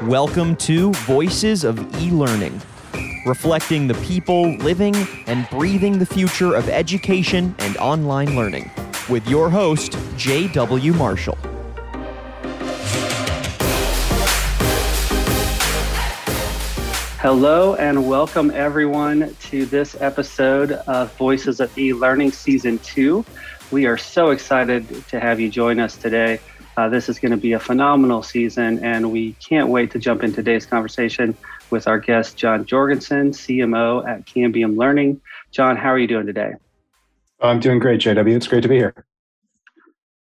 Welcome to Voices of E Learning, reflecting the people living and breathing the future of education and online learning, with your host, J.W. Marshall. Hello and welcome everyone to this episode of Voices of E-Learning Season 2. We are so excited to have you join us today. Uh, this is going to be a phenomenal season and we can't wait to jump into today's conversation with our guest, John Jorgensen, CMO at Cambium Learning. John, how are you doing today? I'm doing great, JW. It's great to be here.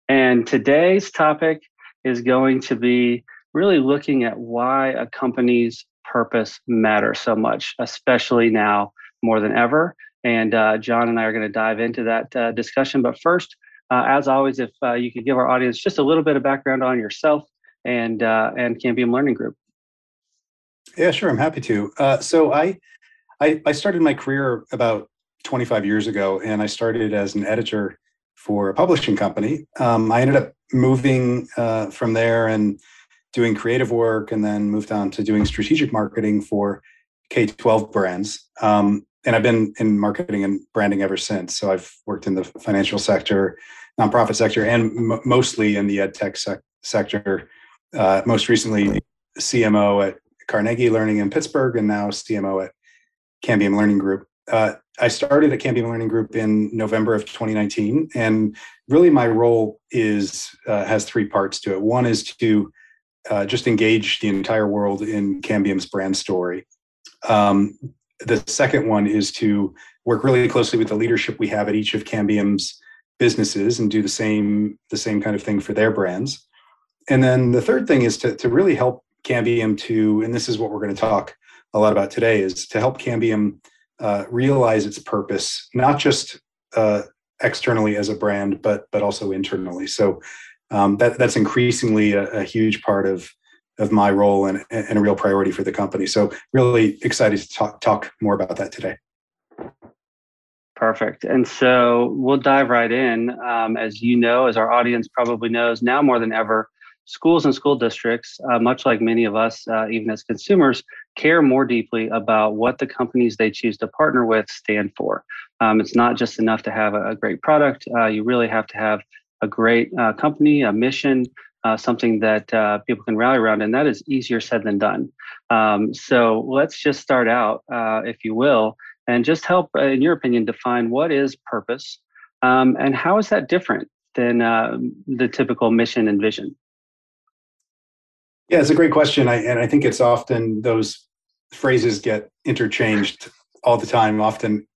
And today's topic is going to be really looking at why a company's purpose matter so much, especially now more than ever. And uh, John and I are going to dive into that uh, discussion. But first, uh, as always, if uh, you could give our audience just a little bit of background on yourself and uh, and Cambium Learning Group. Yeah, sure. I'm happy to. Uh, so I, I, I started my career about 25 years ago, and I started as an editor for a publishing company. Um, I ended up moving from there and doing creative work and then moved on to doing strategic marketing for K 12 brands. Um, and I've been in marketing and branding ever since. So I've worked in the financial sector, nonprofit sector, and m- mostly in the ed tech sec- sector. Uh, most recently, CMO at Carnegie Learning in Pittsburgh, and now CMO at Cambium Learning Group. Uh, I started at Cambium Learning Group in November of 2019, and really my role is uh, has three parts to it. One is to uh, just engage the entire world in Cambium's brand story. Um, the second one is to work really closely with the leadership we have at each of Cambium's businesses and do the same the same kind of thing for their brands. And then the third thing is to, to really help Cambium to, and this is what we're going to talk a lot about today, is to help Cambium uh, realize its purpose, not just uh, externally as a brand, but but also internally. So um, that that's increasingly a, a, huge part of of my role and, and a real priority for the company. So really excited to talk talk more about that today. Perfect. And so we'll dive right in. Um, as you know, as our audience probably knows, now more than ever, schools and school districts, uh, much like many of us, uh, even as consumers, care more deeply about what the companies they choose to partner with stand for. Um, it's not just enough to have a, a great product. Uh, you really have to have a great uh, company, a mission, uh, something that uh, people can rally around, and that is easier said than done. Um, so let's just start out, uh, if you will, and just help, uh, in your opinion, define what is purpose um, and how is that different than uh, the typical mission and vision? Yeah, it's a great question, I, and I think it's often those phrases get interchanged all the time, often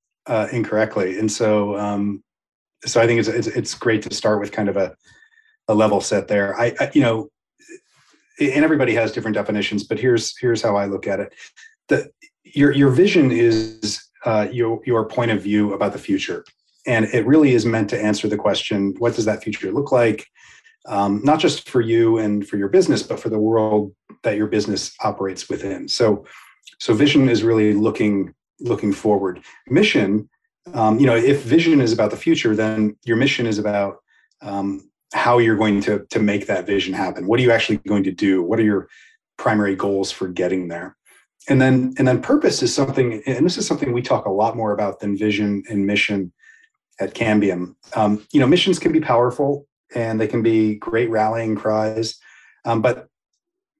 incorrectly, and so um, so I think it's, it's, it's great to start with kind of a a level set there. I, I, you know, and everybody has different definitions, but here's here's how I look at it. The your your vision is uh, your your point of view about the future, and it really is meant to answer the question: What does that future look like? Um, not just for you and for your business, but for the world that your business operates within. So, so vision is really looking looking forward. Mission um, you know, if vision is about the future, then your mission is about um, how you're going to to make that vision happen. What are you actually going to do? What are your primary goals for getting there? And then and then purpose is something, and this is something we talk a lot more about than vision and mission at Cambium. Um, you know, missions can be powerful and they can be great rallying cries, um, but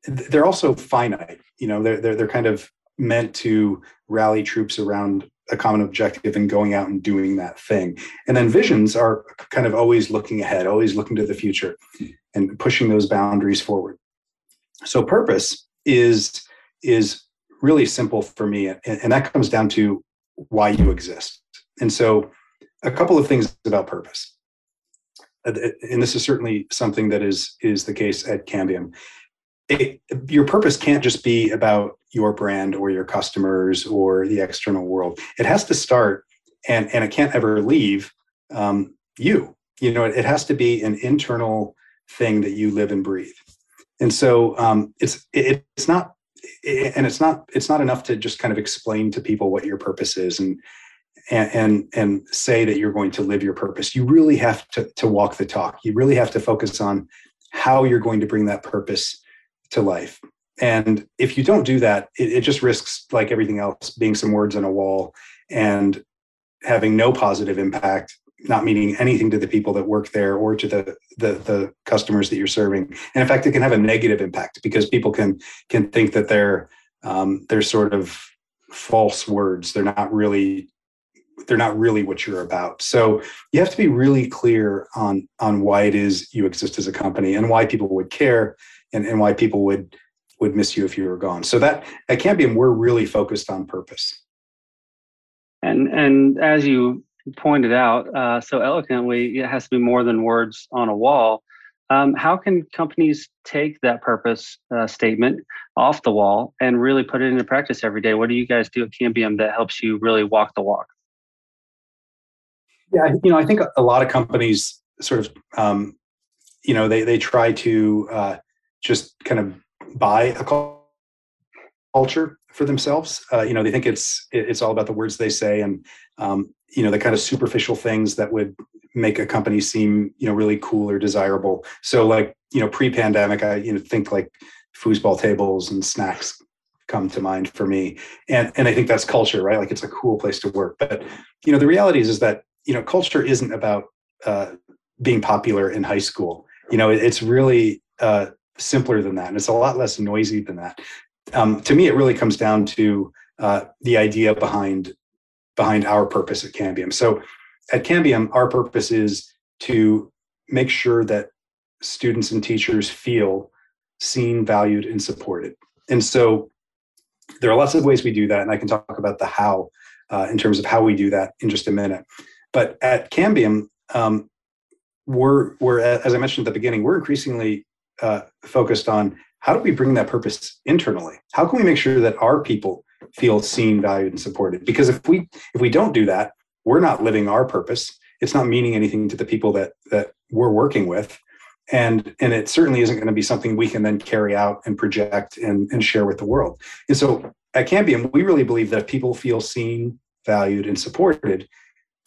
they're also finite. You know, they're, they're they're kind of meant to rally troops around a common objective and going out and doing that thing. And then visions are kind of always looking ahead, always looking to the future and pushing those boundaries forward. So purpose is is really simple for me and, and that comes down to why you exist. And so a couple of things about purpose. And this is certainly something that is is the case at Cambium it, your purpose can't just be about your brand or your customers or the external world. It has to start and, and it can't ever leave um, you. You know, it, it, has to be an internal thing that you live and breathe. And so um, it's it, it's not and it's not it's not enough to just kind of explain to people what your purpose is and and and, and say that you're going to live your purpose. You really have to to walk the talk. You really have to focus on how you're going to bring that purpose to life. And if you don't do that, it, it just risks, like everything else, being some words on a wall and having no positive impact not meaning anything to the people that work there or to the, the the customers that you're serving. And in fact it can have a negative impact because people can can think that they're um, they're sort of false words. They're not really they're not really what you're about. So you have to be really clear on on why it is you exist as a company and why people would care and, and why people would would miss you if you were gone so that at cambium we're really focused on purpose and and as you pointed out uh, so eloquently, it has to be more than words on a wall. Um, how can companies take that purpose uh, statement off the wall and really put it into practice every day? What do you guys do at Cambium that helps you really walk the walk? Yeah, you know, I think a lot of companies sort of, um, you know, they they try to uh, just kind of buy a culture for themselves. Uh, you know, they think it's it's all about the words they say, and um, you know the kind of superficial things that would make a company seem you know really cool or desirable. So like you know pre-pandemic i you know think like foosball tables and snacks come to mind for me. And and i think that's culture right? Like it's a cool place to work. But you know the reality is is that you know culture isn't about uh, being popular in high school. You know it, it's really uh, simpler than that and it's a lot less noisy than that um, to me it really comes down to uh, the idea behind behind our purpose at Cambium. So at Cambium, our purpose is to make sure that students and teachers feel seen, valued, and supported. And so there are lots of ways we do that, and I can talk about the how uh, in terms of how we do that in just a minute. But at Cambium, um, we're we're as I mentioned at the beginning, we're increasingly uh, focused on how do we bring that purpose internally? How can we make sure that our people feel seen, valued, and supported. Because if we if we don't do that, we're not living our purpose. It's not meaning anything to the people that that we're working with. And and it certainly isn't going to be something we can then carry out and project and, and share with the world. And so at Cambium, we really believe that if people feel seen, valued, and supported,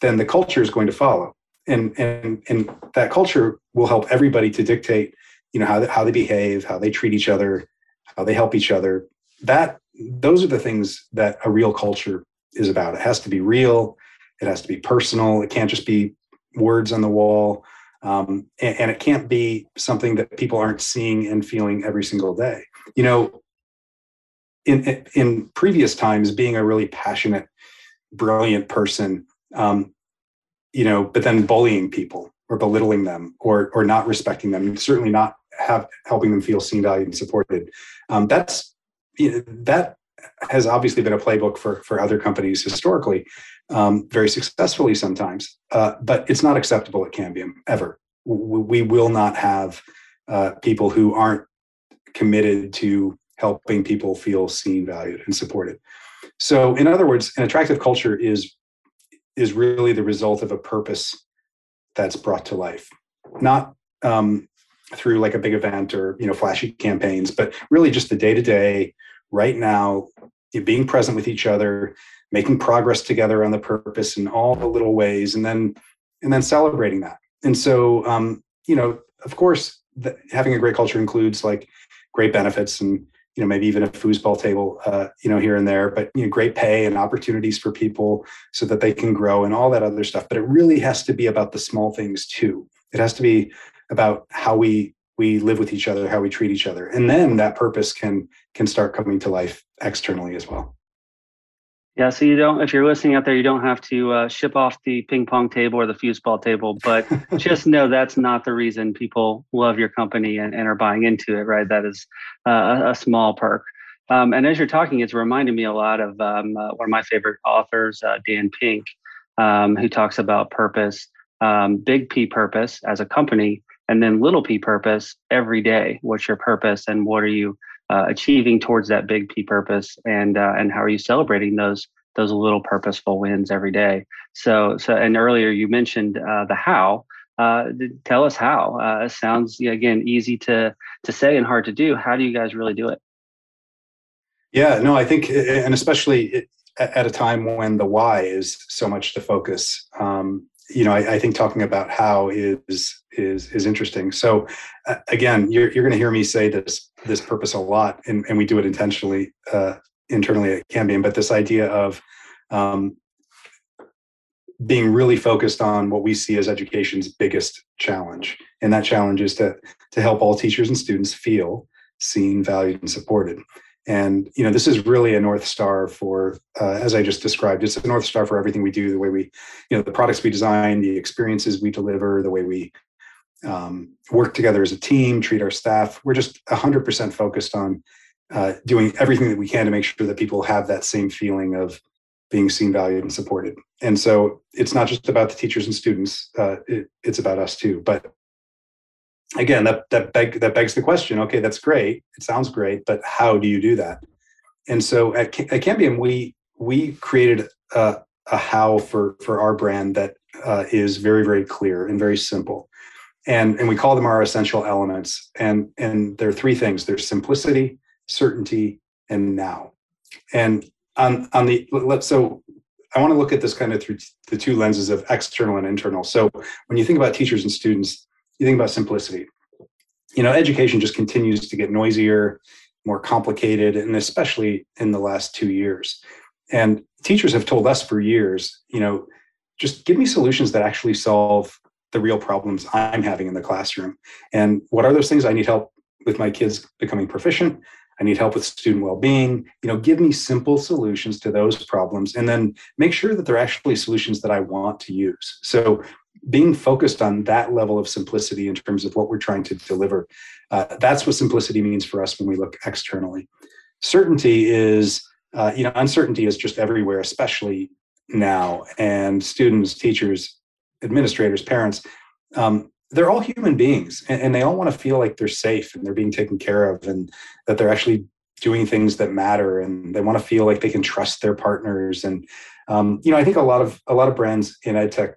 then the culture is going to follow. And and and that culture will help everybody to dictate, you know, how they, how they behave, how they treat each other, how they help each other. That those are the things that a real culture is about. It has to be real. It has to be personal. It can't just be words on the wall. Um, and, and, it can't be something that people aren't seeing and feeling every single day. You know, in in previous times, being a really passionate, brilliant person, um, you know, but then bullying people or belittling them or or not respecting them, certainly not have helping them feel seen, valued, and supported. Um, that's that has obviously been a playbook for for other companies historically, um, very successfully sometimes. Uh, but it's not acceptable at Cambium ever. We, we will not have uh, people who aren't committed to helping people feel seen, valued, and supported. So, in other words, an attractive culture is is really the result of a purpose that's brought to life, not um, through like a big event or you know flashy campaigns, but really just the day to day right now, being present with each other, making progress together on the purpose in all the little ways, and then and then celebrating that. And so, um, you know, of course, the, having a great culture includes like great benefits and you know maybe even a foosball table uh, you know here and there but you know great pay and opportunities for people so that they can grow and all that other stuff. But it really has to be about the small things too. It has to be about how we we live with each other, how we treat each other, and then that purpose can can start coming to life externally as well. Yeah, so you don't, if you're listening out there, you don't have to uh, ship off the ping pong table or the foosball table, but just know that's not the reason people love your company and, and are buying into it, right? That is uh, a small perk. Um, and as you're talking, it's reminding me a lot of um, uh, one of my favorite authors, uh, Dan Pink, um, who talks about purpose, um, big P purpose as a company, and then little p purpose every day what's your purpose and what are you uh, achieving towards that big p purpose and uh, and how are you celebrating those those little purposeful wins every day? So so and earlier you mentioned uh, the how. Uh, tell us how. Uh, it sounds again easy to to say and hard to do. How do you guys really do it? Yeah no i think and especially at a time when the why is so much the focus. Um, you know, I, I, think talking about how is is is interesting. So uh, again, you're you're going to hear me say this this purpose a lot, and, and we do it intentionally uh, internally at Cambium. But this idea of um, being really focused on what we see as education's biggest challenge, and that challenge is to to help all teachers and students feel seen, valued, and supported. And you know, this is really a north star for, uh, as I just described, it's a north star for everything we do. The way we, you know, the products we design, the experiences we deliver, the way we um, work together as a team, treat our staff. We're just 100% focused on uh, doing everything that we can to make sure that people have that same feeling of being seen, valued, and supported. And so it's not just about the teachers and students; uh, it, it's about us too. But again, that that beg, that begs the question. Okay, that's great. It sounds great, but how do you do that? And so at, at Cambium, we we created a, a how for for our brand that uh, is very very clear and very simple, and and we call them our essential elements. And and there are three things: there's simplicity, certainty, and now. And on on the let's so I want to look at this kind of through the two lenses of external and internal. So when you think about teachers and students, you think about simplicity. You know, education just continues to get noisier, more complicated, and especially in the last two years. And teachers have told us for years, you know, just give me solutions that actually solve the real problems I'm having in the classroom. And what are those things? I need help with my kids becoming proficient. I need help with student well-being. You know, give me simple solutions to those problems and then make sure that they're actually solutions that I want to use. So being focused on that level of simplicity in terms of what we're trying to deliver, uh, that's what simplicity means for us when we look externally. Certainty is, uh, you know, uncertainty is just everywhere, especially now. And students, teachers, administrators, parents, um, they're all human beings and, and they all want to feel like they're safe and they're being taken care of and that they're actually doing things that matter and they want to feel like they can trust their partners and um, you know i think a lot of a lot of brands in ed tech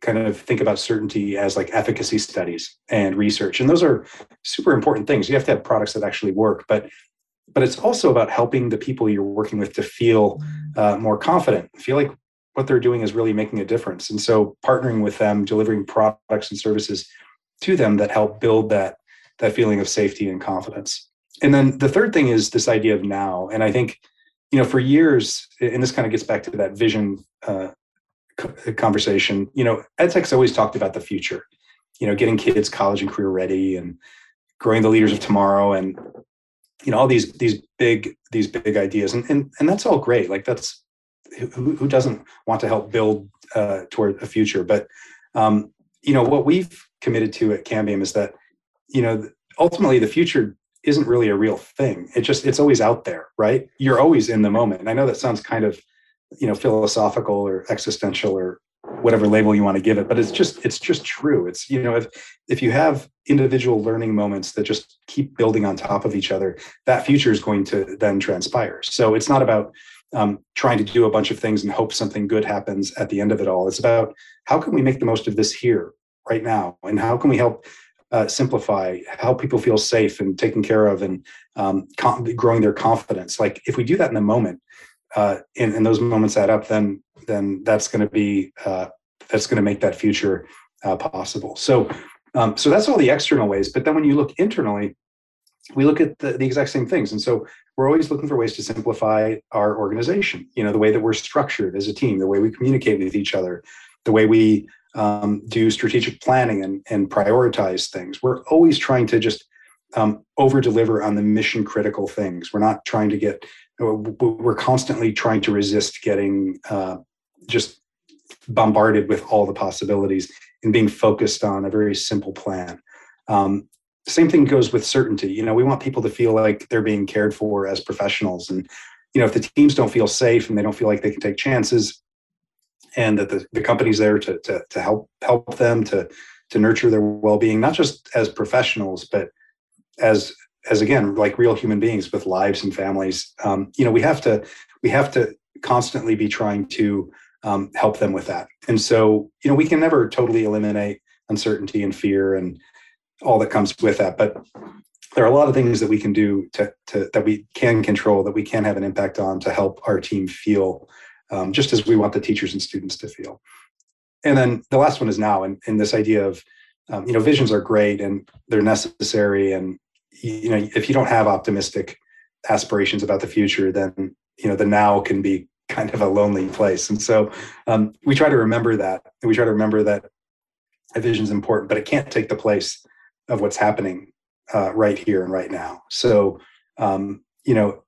kind of think about certainty as like efficacy studies and research. And those are super important things. You have to have products that actually work but but it's also about helping the people you're working with to feel uh, more confident feel like what they're doing is really making a difference. And so partnering with them delivering products and services to them that help build that that feeling of safety and confidence. And then the third thing is this idea of now. And i think you know for years and this kind of gets back to that vision uh, conversation, you know, EdTech's always talked about the future, you know, getting kids college and career ready and growing the leaders of tomorrow and you know all these these big these big ideas. And and, and that's all great. Like that's who, who doesn't want to help build uh, toward a future? But um, you know what we've committed to at cambium is that you know ultimately the future isn't really a real thing. It just it's always out there right? You're always in the moment. And i know that sounds kind of you know philosophical or existential or whatever label you want to give it but it's just it's just true. It's you know if if you have individual learning moments that just keep building on top of each other that future is going to then transpire. So it's not about um, trying to do a bunch of things and hope something good happens at the end of it all. It's about how can we make the most of this here right now? And how can we help uh, simplify help people feel safe and taken care of and um, com- growing their confidence? Like if we do that in the moment uh, and, and, those moments add up, then then that's going to be uh, that's going to make that future uh, possible. So um, so that's all the external ways. But then when you look internally, we look at the, the exact same things. And so we're always looking for ways to simplify our organization. You know, the way that we're structured as a team, the way we communicate with each other, the way we um, do strategic planning and, and prioritize things. We're always trying to just um, over deliver on the mission critical things. We're not trying to get we're constantly trying to resist getting uh, just bombarded with all the possibilities and being focused on a very simple plan. Um, same thing goes with certainty. You know, we want people to feel like they're being cared for as professionals. And, you know, if the teams don't feel safe and they don't feel like they can take chances and that the, the company's there to, to, to help, help them to, to nurture their well-being, not just as professionals, but as as again like real human beings with lives and families um, you know we have to we have to constantly be trying to um, help them with that. And so you know we can never totally eliminate uncertainty and fear and all that comes with that but there are a lot of things that we can do to, to that we can control that we can have an impact on to help our team feel um, just as we want the teachers and students to feel. And then the last one is now, and, and this idea of um, you know visions are great and they're necessary, and you know if you don't have optimistic aspirations about the future, then you know the now can be kind of a lonely place. And so um, we try to remember that, and we try to remember that a vision is important, but it can't take the place of what's happening uh, right here and right now. So um, you know,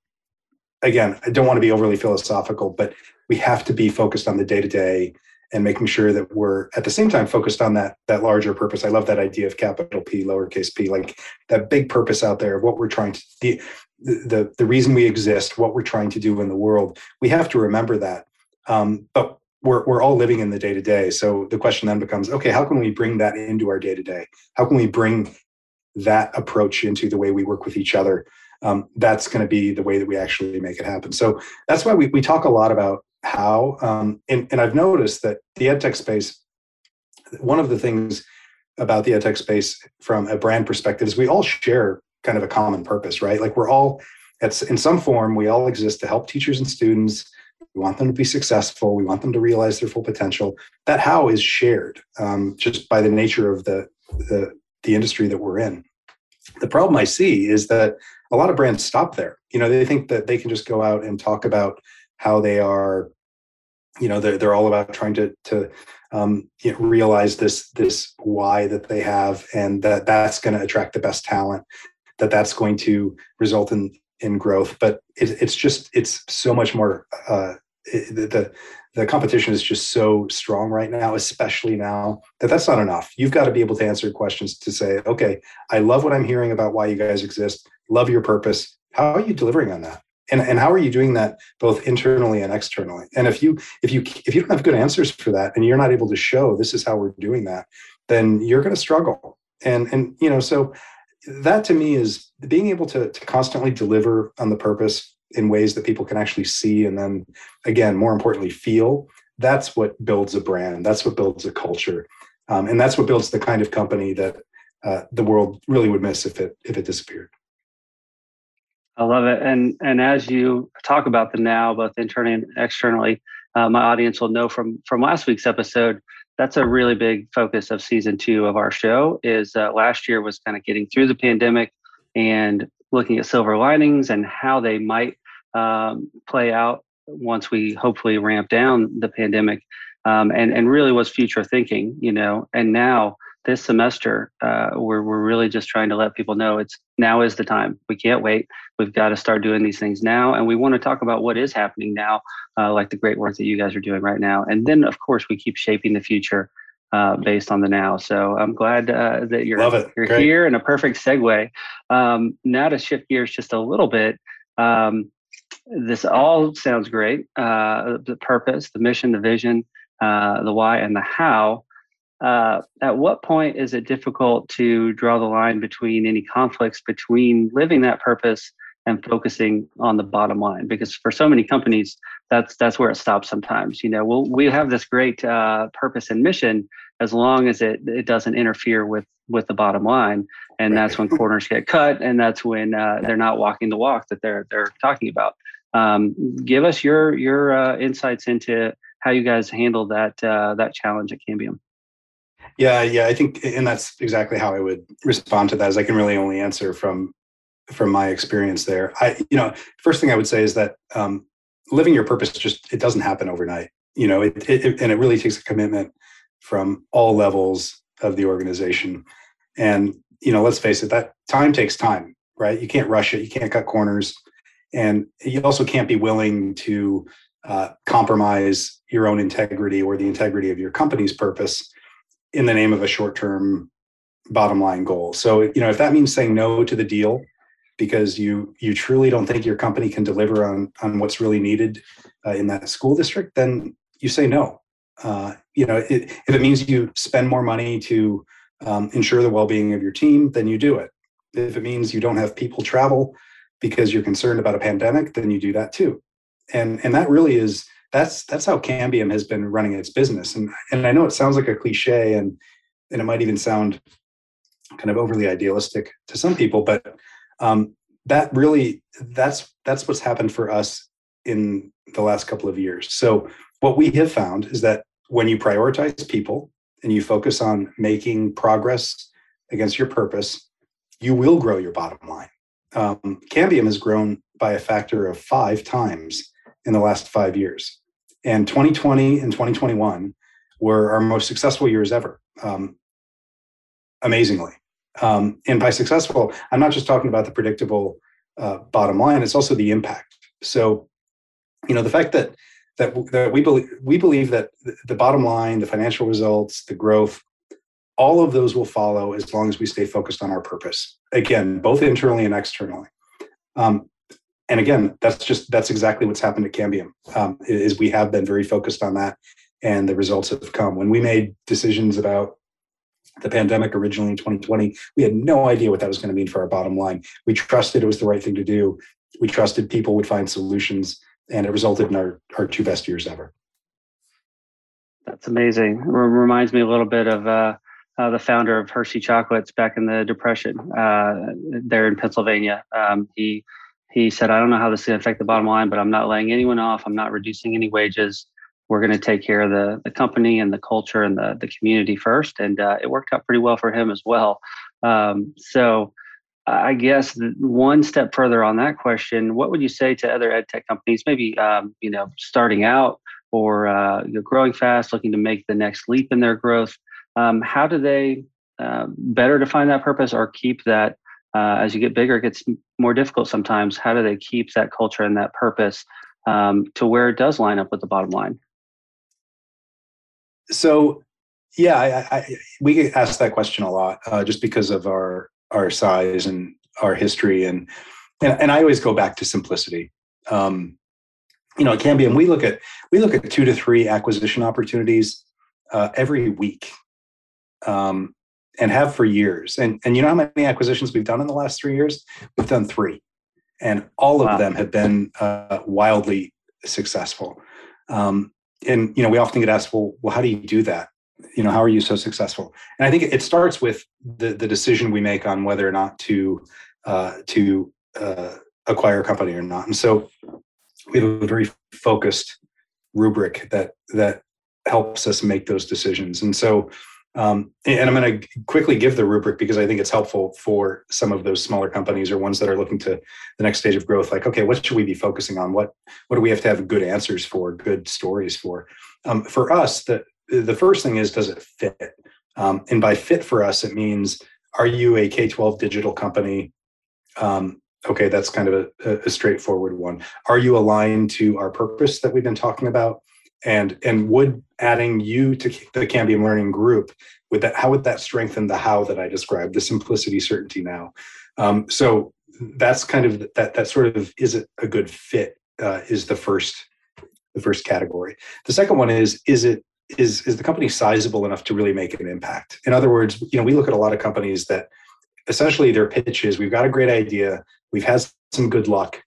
again, I don't want to be overly philosophical, but we have to be focused on the day to day and making sure that we're at the same time focused on that that larger purpose. I love that idea of capital P, lowercase p, like that big purpose out there of what we're trying to the the the reason we exist, what we're trying to do in the world. We have to remember that. Um, but we're we're all living in the day to day. So the question then becomes, okay, how can we bring that into our day to day? How can we bring that approach into the way we work with each other? Um, that's going to be the way that we actually make it happen. So that's why we, we talk a lot about how, um, and, and I've noticed that the edtech space, one of the things about the edtech space from a brand perspective is we all share kind of a common purpose, right? Like we're all, it's in some form, we all exist to help teachers and students. We want them to be successful. We want them to realize their full potential. That how is shared um, just by the nature of the, the the industry that we're in. The problem I see is that a lot of brands stop there. You know, they think that they can just go out and talk about how they are you know they're, they're all about trying to to um, you know, realize this this why that they have and that that's going to attract the best talent that that's going to result in in growth. But it, it's just it's so much more uh, it, the the competition is just so strong right now especially now that that's not enough. You've got to be able to answer questions to say okay i love what i'm hearing about why you guys exist. Love your purpose. How are you delivering on that and, and how are you doing that both internally and externally? And if you if you if you don't have good answers for that and you're not able to show this is how we're doing that then you're going to struggle. And and you know so that to me is being able to, to constantly deliver on the purpose in ways that people can actually see and then again more importantly feel that's what builds a brand. That's what builds a culture. Um, and that's what builds the kind of company that uh, the world really would miss if it if it disappeared I love it. And and as you talk about the now, both internally and externally, uh, my audience will know from from last week's episode. That's a really big focus of season two of our show. Is uh, last year was kind of getting through the pandemic and looking at silver linings and how they might um, play out once we hopefully ramp down the pandemic, um, and and really was future thinking. You know, and now this semester, uh, we're, we're really just trying to let people know it's now is the time. We can't wait. We've got to start doing these things now. And we want to talk about what is happening now, uh, like the great work that you guys are doing right now. And then, of course, we keep shaping the future uh, based on the now. So I'm glad uh, that you're, you're here and a perfect segue. Um, now to shift gears just a little bit. Um, this all sounds great. Uh, the purpose, the mission, the vision, uh, the why, and the how uh, at what point is it difficult to draw the line between any conflicts between living that purpose and focusing on the bottom line? Because for so many companies that's that's where it stops sometimes you know? We'll, we have this great uh, purpose and mission as long as it it doesn't interfere with with the bottom line. And that's when corners get cut and that's when uh, they're not walking the walk that they're they're talking about. Um, give us your your uh, insights into how you guys handle that uh, that challenge at cambium yeah, yeah, I think, and that's exactly how I would respond to that. Is I can really only answer from from my experience there. I, you know, first thing I would say is that um, living your purpose just it doesn't happen overnight. You know, it, it and it really takes a commitment from all levels of the organization. And you know, let's face it, that time takes time, right? You can't rush it. You can't cut corners, and you also can't be willing to uh, compromise your own integrity or the integrity of your company's purpose in the name of a short-term bottom line goal. So, you know, if that means saying no to the deal because you you truly don't think your company can deliver on on what's really needed uh, in that school district, then you say no. Uh, you know, it, if it means you spend more money to um, ensure the well-being of your team, then you do it. If it means you don't have people travel because you're concerned about a pandemic, then you do that too. And and that really is that's that's how Cambium has been running its business. And and I know it sounds like a cliche, and and it might even sound kind of overly idealistic to some people, but um, that really that's that's what's happened for us in the last couple of years. So what we have found is that when you prioritize people and you focus on making progress against your purpose, you will grow your bottom line. Um, Cambium has grown by a factor of five times in the last five years. And 2020 and 2021 were our most successful years ever, um, amazingly. Um, and by successful, I'm not just talking about the predictable uh, bottom line; it's also the impact. So, you know, the fact that that, that we believe we believe that the bottom line, the financial results, the growth, all of those will follow as long as we stay focused on our purpose. Again, both internally and externally. Um, and again, that's just that's exactly what's happened at Cambium. Um, is we have been very focused on that, and the results have come. When we made decisions about the pandemic originally in 2020, we had no idea what that was going to mean for our bottom line. We trusted it was the right thing to do. We trusted people would find solutions, and it resulted in our, our two best years ever. That's amazing. It reminds me a little bit of uh, uh, the founder of Hershey Chocolates back in the Depression uh, there in Pennsylvania. Um, he he said, "I don't know how this is going to affect the bottom line, but I'm not laying anyone off. I'm not reducing any wages we're going to take care of the, the company and the culture and the, the community first. And uh, it worked out pretty well for him as well. Um, so I guess one step further on that question, what would you say to other ed tech companies, maybe, um, you know, starting out or uh, you know, growing fast, looking to make the next leap in their growth? Um, how do they uh, better define that purpose or keep that uh, as you get bigger, it gets more difficult sometimes. How do they keep that culture and that purpose um, to where it does line up with the bottom line? so yeah, I, I, we get asked that question a lot, uh, just because of our our size and our history, and and, and I always go back to simplicity. Um, you know, it can be, and we look at we look at two to three acquisition opportunities uh, every week, um, and have for years. And and you know how many acquisitions we've done in the last three years? We've done three, and all of wow. them have been uh, wildly successful. Um, and you know we often get asked well well how do you do that you know how are you so successful and i think it starts with the the decision we make on whether or not to uh, to uh, acquire a company or not and so we have a very focused rubric that that helps us make those decisions and so um, and I'm going to quickly give the rubric because I think it's helpful for some of those smaller companies or ones that are looking to the next stage of growth. Like, okay, what should we be focusing on? What what do we have to have good answers for, good stories for? Um, for us, the the first thing is, does it fit? Um, and by fit for us, it means are you a K twelve digital company? Um, okay, that's kind of a, a straightforward one. Are you aligned to our purpose that we've been talking about? And and would adding you to the Cambium Learning Group would that how would that strengthen the how that I described the simplicity certainty now? Um, so that's kind of that that sort of is it a good fit uh, is the first the first category. The second one is is it is is the company sizable enough to really make an impact? In other words you know we look at a lot of companies that essentially their pitch is we've got a great idea. We've had some good luck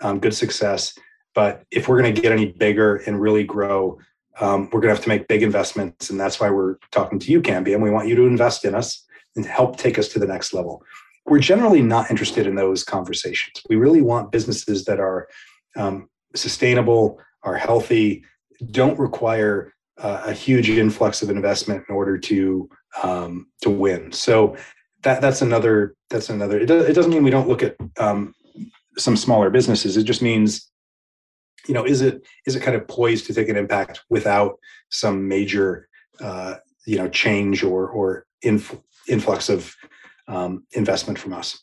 um, good success but if we're going to get any bigger and really grow, um, we're going to have to make big investments. And that's why we're talking to you, Cambium, and we want you to invest in us and help take us to the next level. We're generally not interested in those conversations. We really want businesses that are um, sustainable, are healthy, don't require uh, a huge influx of investment in order to um, to win. So that that's another that's another. It, do, it doesn't mean we don't look at um, some smaller businesses. It just means you know, is it is it kind of poised to take an impact without some major uh, you know change or or inf- influx of um, investment from us?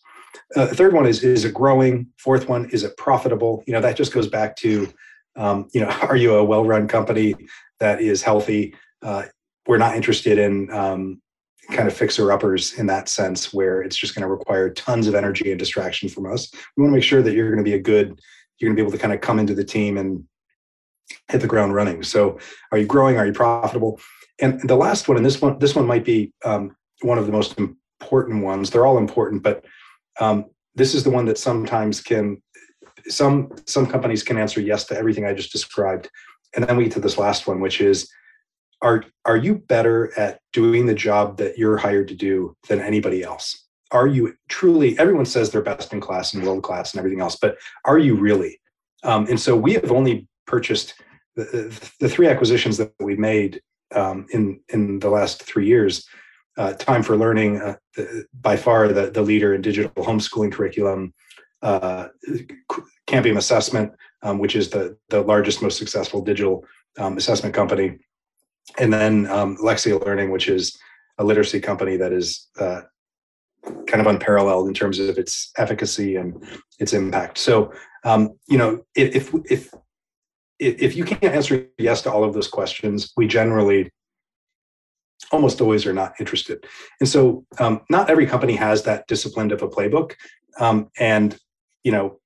Uh, the third one is is it growing? Fourth one is it profitable? You know, that just goes back to um, you know, are you a well-run company that is healthy? Uh, we're not interested in um, kind of fixer uppers in that sense where it's just going to require tons of energy and distraction from us. We want to make sure that you're going to be a good you're going to be able to kind of come into the team and hit the ground running. So, are you growing? Are you profitable? And the last one, and this one, this one might be um, one of the most important ones. They're all important, but um, this is the one that sometimes can some some companies can answer yes to everything I just described. And then we get to this last one, which is are are you better at doing the job that you're hired to do than anybody else? Are you truly everyone says they're best in class and world class and everything else but are you really um, and so we have only purchased the, the, three acquisitions that we've made um, in in the last three years. Uh, Time for Learning, uh, the, by far the, the leader in digital homeschooling curriculum, uh, Cambium Assessment, um, which is the, the largest, most successful digital um, assessment company, and then um, Lexia Learning, which is a literacy company that is uh, kind of unparalleled in terms of its efficacy and its impact. So, um, you know, if if if if you can't answer yes to all of those questions, we generally almost always are not interested. And so, um, not every company has that disciplined of a playbook. Um, and you know,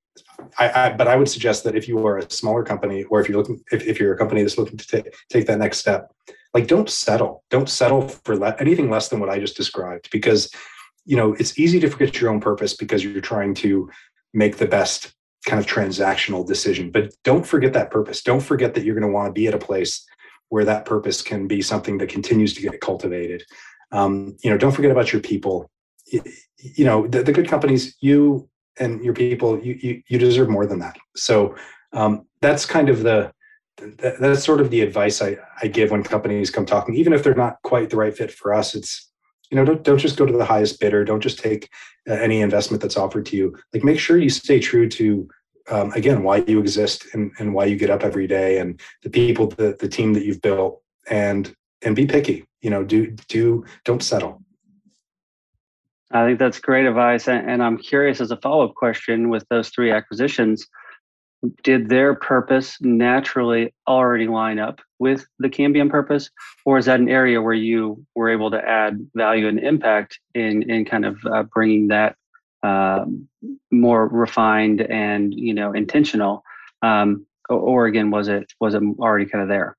I, I, but I would suggest that if you are a smaller company, or if you're looking, if, if you're a company that's looking to take take that next step, like don't settle, don't settle for le- anything less than what I just described, because you know it's easy to forget your own purpose because you're trying to make the best kind of transactional decision. But don't forget that purpose. Don't forget that you're going to want to be at a place where that purpose can be something that continues to get cultivated. Um, you know, don't forget about your people. You, you know, the, the, good companies, you and your people, you you, you deserve more than that. So um, that's kind of the that, that's sort of the advice I, I give when companies come talking, even if they're not quite the right fit for us. It's you know don't, don't just go to the highest bidder. Don't just take uh, any investment that's offered to you. Like make sure you stay true to um, again why you exist and, and why you get up every day and the people the, the team that you've built and and be picky you know do do don't settle i think that's great advice and i'm curious as a follow-up question with those three acquisitions did their purpose naturally already line up with the cambium purpose? Or is that an area where you were able to add value and impact in in kind of uh, bringing that um, more refined and you know intentional um, or again was it was it already kind of there?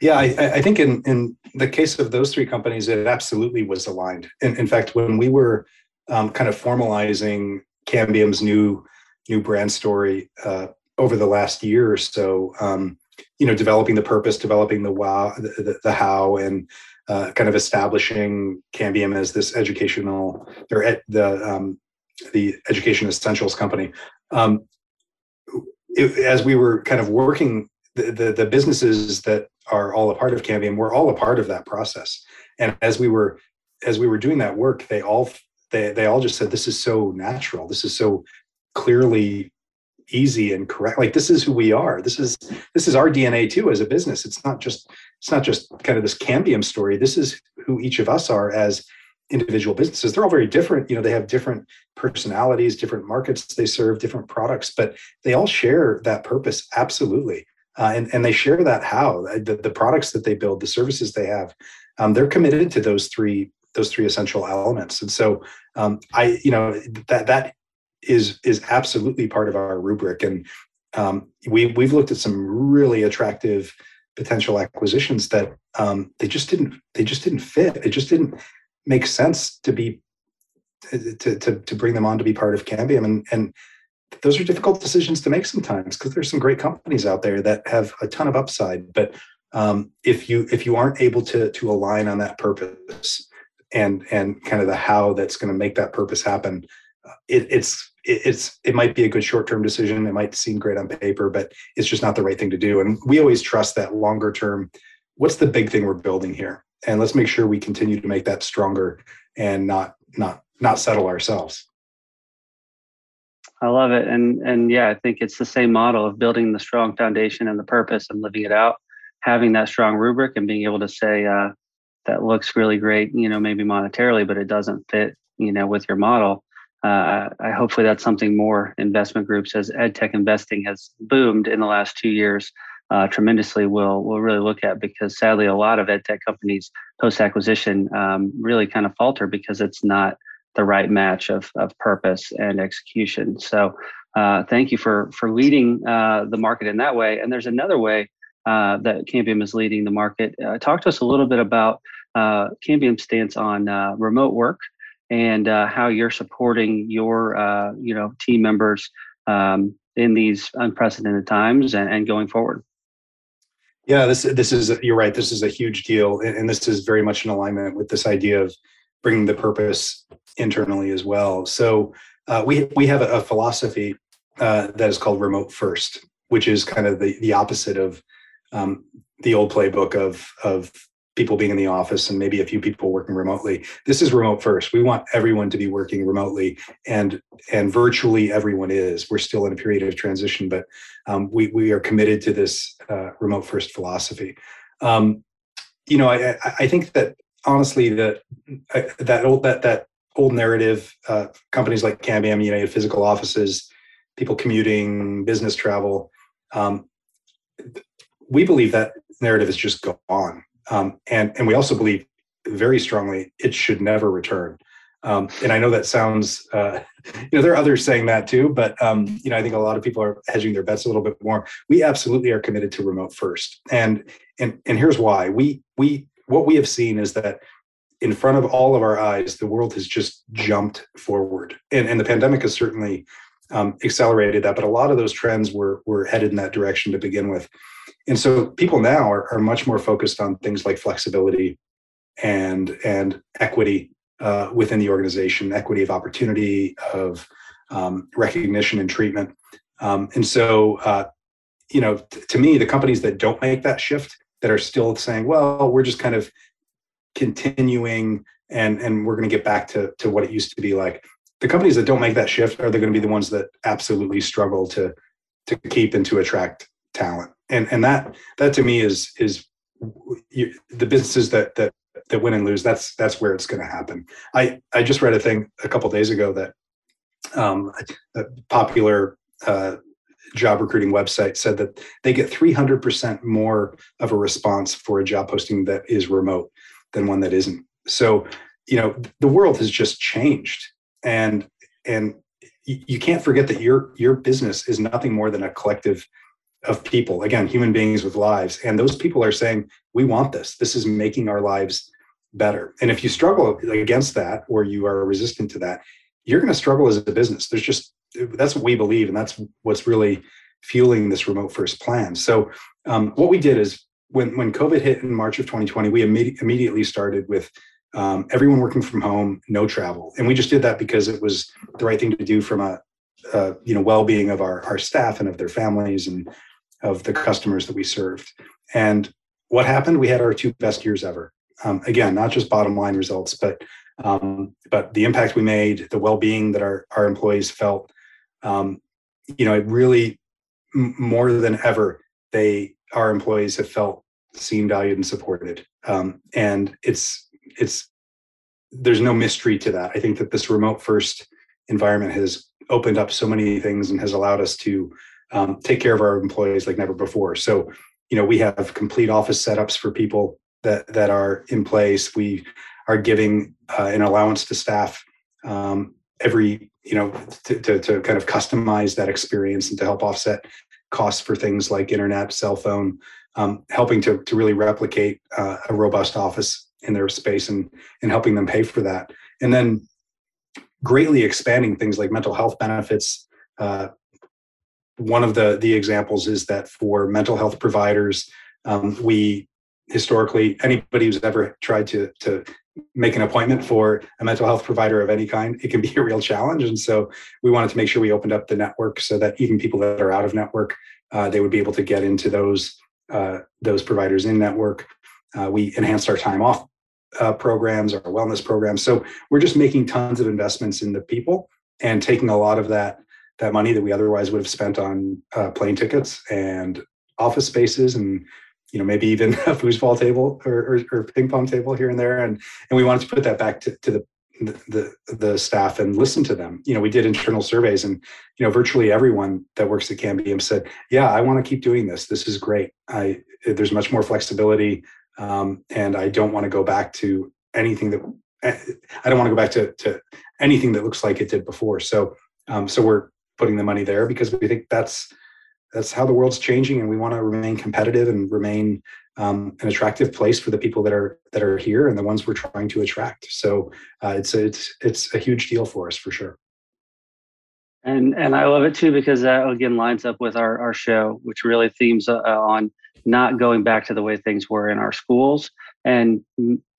Yeah I, I, think in in the case of those three companies it absolutely was aligned. In, in fact when we were um, kind of formalizing cambium's new new brand story uh, over the last year or so um, you know developing the purpose developing the wow the, the, the how and uh, kind of establishing Cambium as this educational or ed, the um, the education essentials company. Um, it, as we were kind of working, the, the, the businesses that are all a part of Cambium were all a part of that process. And as we were as we were doing that work, they all they they all just said, "This is so natural. This is so clearly easy and correct like this is who we are. This is this is our dna too as a business. It's not just it's not just kind of this cambium story. This is who each of us are as individual businesses. They're all very different. You know they have different personalities different markets they serve different products but they all share that purpose absolutely. Uh, and, and they share that how the, the products that they build the services they have um, they're committed to those three those three essential elements. And so um, i you know that that is is absolutely part of our rubric. And um, we we've looked at some really attractive potential acquisitions that um, they just didn't they just didn't fit. It just didn't make sense to be to to, to bring them on to be part of cambium. And and those are difficult decisions to make sometimes because there's some great companies out there that have a ton of upside. But um, if you if you aren't able to to align on that purpose and and kind of the how that's going to make that purpose happen it, it's it's it might be a good short-term decision. It might seem great on paper but it's just not the right thing to do. And we always trust that longer term what's the big thing we're building here? And let's make sure we continue to make that stronger and not not not settle ourselves. I love it. And and yeah i think it's the same model of building the strong foundation and the purpose and living it out having that strong rubric and being able to say uh, that looks really great you know maybe monetarily but it doesn't fit you know with your model uh, I hopefully that's something more investment groups as ed tech investing has boomed in the last two years uh, tremendously will will really look at because sadly a lot of ed tech companies post acquisition um, really kind of falter because it's not the right match of of purpose and execution. So uh, thank you for for leading uh, the market in that way. And there's another way uh, that Cambium is leading the market. Uh, talk to us a little bit about Cambium's stance on remote work and uh, how you're supporting your uh, you know team members um, in these unprecedented times and, and, going forward. Yeah, this this is you're right. This is a huge deal, and, and this is very much in alignment with this idea of bringing the purpose internally as well. So uh, we we have a, a philosophy uh, that is called remote first, which is kind of the the opposite of um, the old playbook of of people being in the office and maybe a few people working remotely. This is remote first. We want everyone to be working remotely, and and virtually everyone is. We're still in a period of transition, but um, we we are committed to this uh, remote first philosophy. Um, you know, I I think that honestly that that old that that old narrative, uh, companies like Cambium, you know, physical offices, people commuting, business travel. Um, we believe that narrative is just gone. Um, and, and we also believe very strongly it should never return. Um, and I know that sounds, uh, you know, there are others saying that too, but um, you know, I think a lot of people are hedging their bets a little bit more. We absolutely are committed to remote first, and and and here's why. We we what we have seen is that in front of all of our eyes, the world has just jumped forward, and and the pandemic has certainly um, accelerated that. But a lot of those trends were were headed in that direction to begin with. And so people now are, are much more focused on things like flexibility and and equity uh, within the organization, equity of opportunity, of um, recognition and treatment. Um, and so, uh, you know, t- to me, the companies that don't make that shift, that are still saying, "Well, we're just kind of continuing, and and we're going to get back to to what it used to be like." The companies that don't make that shift are they going to be the ones that absolutely struggle to to keep and to attract talent. And and that that to me is is you, the businesses that that that win and lose that's that's where it's going to happen. I i just read a thing a couple days ago that um, a popular uh, job recruiting website said that they get 300% more of a response for a job posting that is remote than one that isn't. So you know the world has just changed and and you can't forget that your your business is nothing more than a collective of people again human beings with lives. And those people are saying we want this. This is making our lives better. And if you struggle against that or you are resistant to that you're going to struggle as a business. There's just that's what we believe and that's what's really fueling this remote first plan. So um, what we did is when when covid hit in march of 2020 we imme- immediately started with um, everyone working from home no travel and we just did that because it was the right thing to do from a uh, you know well-being of our, our staff and of their families and of the customers that we served. And what happened? We had our two best years ever. Um, again, not just bottom line results, but um, but the impact we made, the well-being that our our employees felt. Um, you know, it really m- more than ever, they our employees have felt seen, valued, and supported. Um, and it's it's there's no mystery to that. I think that this remote first environment has opened up so many things and has allowed us to um, take care of our employees like never before. So, you know, we have complete office setups for people that that are in place. We are giving uh, an allowance to staff um, every, you know, to, to, to kind of customize that experience and to help offset costs for things like internet, cell phone, um, helping to to really replicate uh, a robust office in their space and and helping them pay for that. And then greatly expanding things like mental health benefits, uh, one of the the examples is that for mental health providers, um, we historically anybody who's ever tried to to make an appointment for a mental health provider of any kind, it can be a real challenge. And so we wanted to make sure we opened up the network so that even people that are out of network, uh, they would be able to get into those uh, those providers in network. Uh, we enhanced our time off uh, programs, our wellness programs. So we're just making tons of investments in the people and taking a lot of that that money that we otherwise would have spent on uh, plane tickets and office spaces and you know maybe even a foosball table or, or, or, ping pong table here and there. And and we wanted to put that back to, to the, the the staff and listen to them. You know we did internal surveys and you know virtually everyone that works at cambium said yeah i want to keep doing this. This is great. I there's much more flexibility um, and i don't want to go back to anything that i don't want to go back to, to anything that looks like it did before so um, so we're putting the money there because we think that's that's how the world's changing, and we want to remain competitive and remain um, an attractive place for the people that are that are here and the ones we're trying to attract. So uh, it's a, it's it's a huge deal for us for sure. And and I love it too because that again lines up with our our show, which really themes uh, on not going back to the way things were in our schools and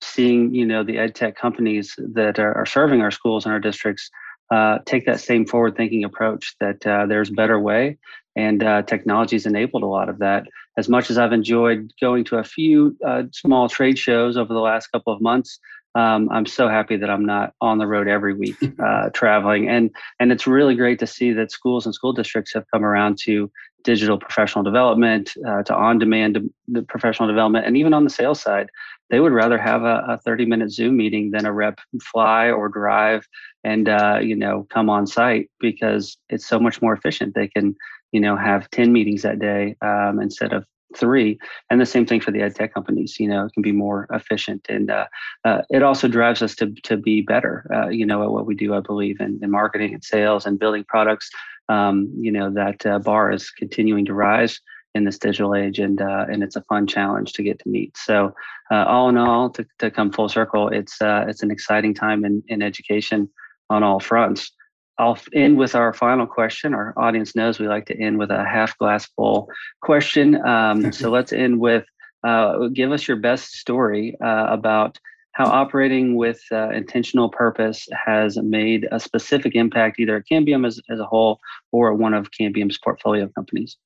seeing you know the ed tech companies that are, are serving our schools and our districts uh, take that same forward thinking approach that uh, there's a better way and uh, technology's enabled a lot of that as much as I've enjoyed going to a few uh, small trade shows over the last couple of months, um, I'm so happy that I'm not on the road every week uh, traveling. And and it's really great to see that schools and school districts have come around to digital professional development, uh, to on-demand professional development, and even on the sales side, they would rather have a, a 30-minute Zoom meeting than a rep fly or drive and uh, you know come on site because it's so much more efficient. They can you know have 10 meetings that day um, instead of three and the same thing for the ed tech companies you know it can be more efficient and uh, uh, it also drives us to, to be better uh, you know at what we do i believe in, in marketing and sales and building products um, you know that uh, bar is continuing to rise in this digital age and uh, and it's a fun challenge to get to meet so uh, all in all to, to come full circle it's uh, it's an exciting time in, in education on all fronts I'll end with our final question. Our audience knows we like to end with a half glass full question. Um, so let's end with uh, give us your best story uh, about how operating with uh, intentional purpose has made a specific impact either at Cambium as, as a whole or one of Cambium's portfolio companies.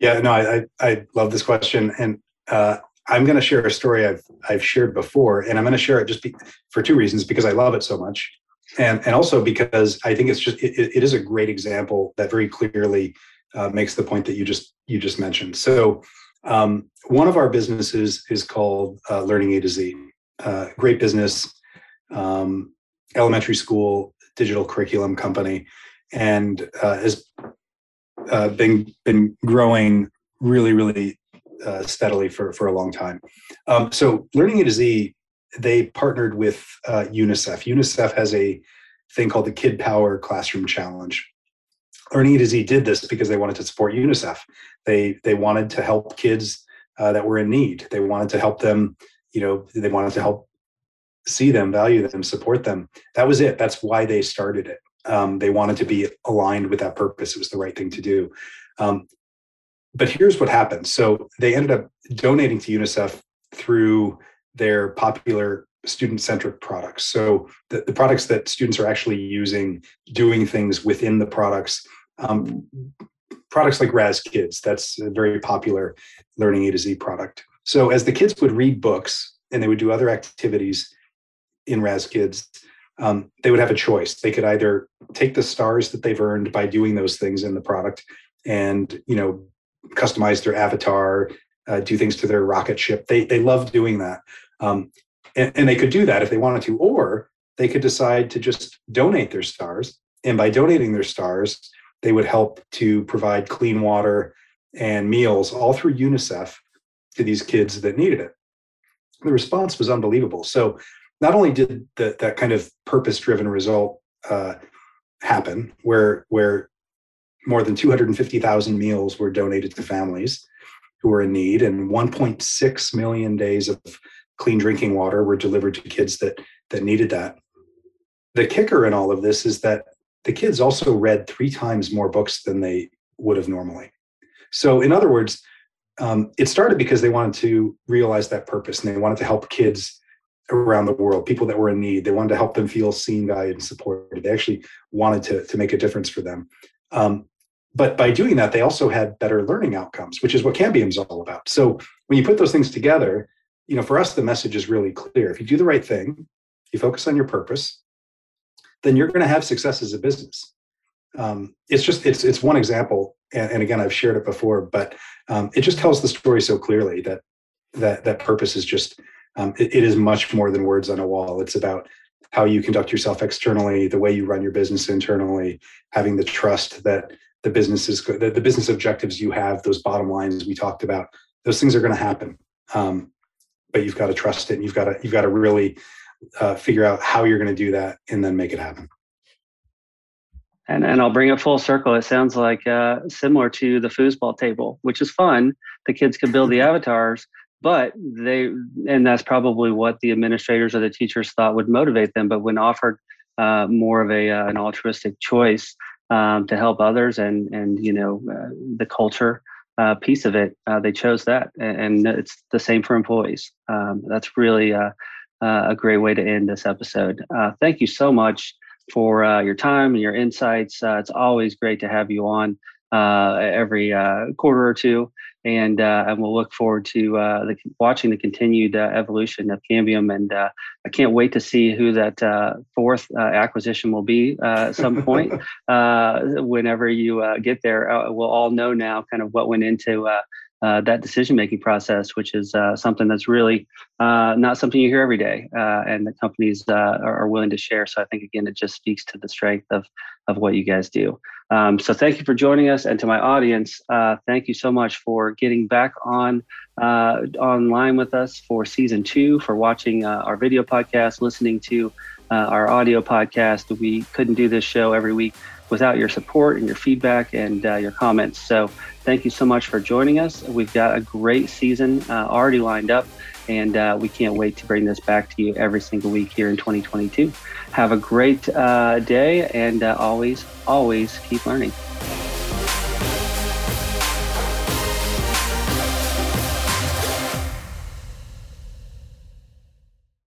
Yeah, no, I, I love this question. And uh, I'm going to share a story I've, I've shared before, and I'm going to share it just be, for two reasons because I love it so much and and also because I think it's just it, it is a great example that very clearly uh, makes the point that you just you just mentioned. So um, one of our businesses is called uh, Learning A to Z. Uh, great business, um, elementary school digital curriculum company, and uh, has uh, been been growing really really uh, steadily for for a long time. Um, so Learning A to Z they partnered with uh, UNICEF. UNICEF has a thing called the Kid Power Classroom Challenge. Learning A to Z did this because they wanted to support UNICEF. They they wanted to help kids uh, that were in need. They wanted to help them. You know, they wanted to help see them, value them, support them. That was it. That's why they started it. Um, they wanted to be aligned with that purpose. It was the right thing to do. Um, but here's what happened. So they ended up donating to UNICEF through their popular student centric products. So the, the, products that students are actually using, doing things within the products. Um, products like Raz Kids, that's a very popular learning A to Z product. So as the kids would read books and they would do other activities in Raz Kids, um, they would have a choice. They could either take the stars that they've earned by doing those things in the product and you know customize their avatar, uh, do things to their rocket ship. They they love doing that. Um, and, and they could do that if they wanted to, or they could decide to just donate their stars. And by donating their stars, they would help to provide clean water and meals all through UNICEF to these kids that needed it. The response was unbelievable. So not only did the, that kind of purpose-driven result uh, happen, where where more than 250,000 meals were donated to families who were in need, and 1.6 million days of clean drinking water were delivered to kids that that needed that. The kicker in all of this is that the kids also read three times more books than they would have normally. So, in other words, um, it started because they wanted to realize that purpose and they wanted to help kids around the world, people that were in need. They wanted to help them feel seen, valued, and supported. They actually wanted to, to make a difference for them. Um, but by doing that, they also had better learning outcomes, which is what Cambium is all about. So when you put those things together, you know, for us, the message is really clear. If you do the right thing, you focus on your purpose, then you're going to have success as a business. Um, it's just it's it's one example, and, and again, I've shared it before, but um, it just tells the story so clearly that that that purpose is just um, it, it is much more than words on a wall. It's about how you conduct yourself externally, the way you run your business internally, having the trust that the business is the, the business objectives you have, those bottom lines we talked about, those things are going to happen. Um, but you've got to trust it. And you've got to you've got to really uh, figure out how you're going to do that and then make it happen. And and I'll bring it full circle. It sounds like uh, similar to the foosball table, which is fun. The kids can build the avatars, but they and that's probably what the administrators or the teachers thought would motivate them. But when offered uh, more of a uh, an altruistic choice um, to help others and and you know uh, the culture uh, piece of it, uh, they chose that, and it's the same for employees. Um, that's really uh, uh a great way to end this episode. Uh, thank you so much for uh, your time and your insights. it's always great to have you on every quarter or two. and uh, and we'll look forward to uh, the, watching the continued uh, evolution of Cambium. And uh, I can't wait to see who that uh, fourth uh, acquisition will be at some point. whenever you get there, we'll all know now kind of what went into. That decision making process, which is something that's really not something you hear every day, and the companies are, are willing to share. So I think again, it just speaks to the strength of of what you guys do. Um, so thank you for joining us, and to my audience, uh, thank you so much for getting back on uh, online with us for season two, for watching uh, our video podcast, listening to uh, our audio podcast. We couldn't do this show every week without your support and your feedback and uh, your comments. So thank you so much for joining us. We've got a great season uh, already lined up, and we can't wait to bring this back to you every single week here in 2022. Have a great uh, day and uh, always, always keep learning.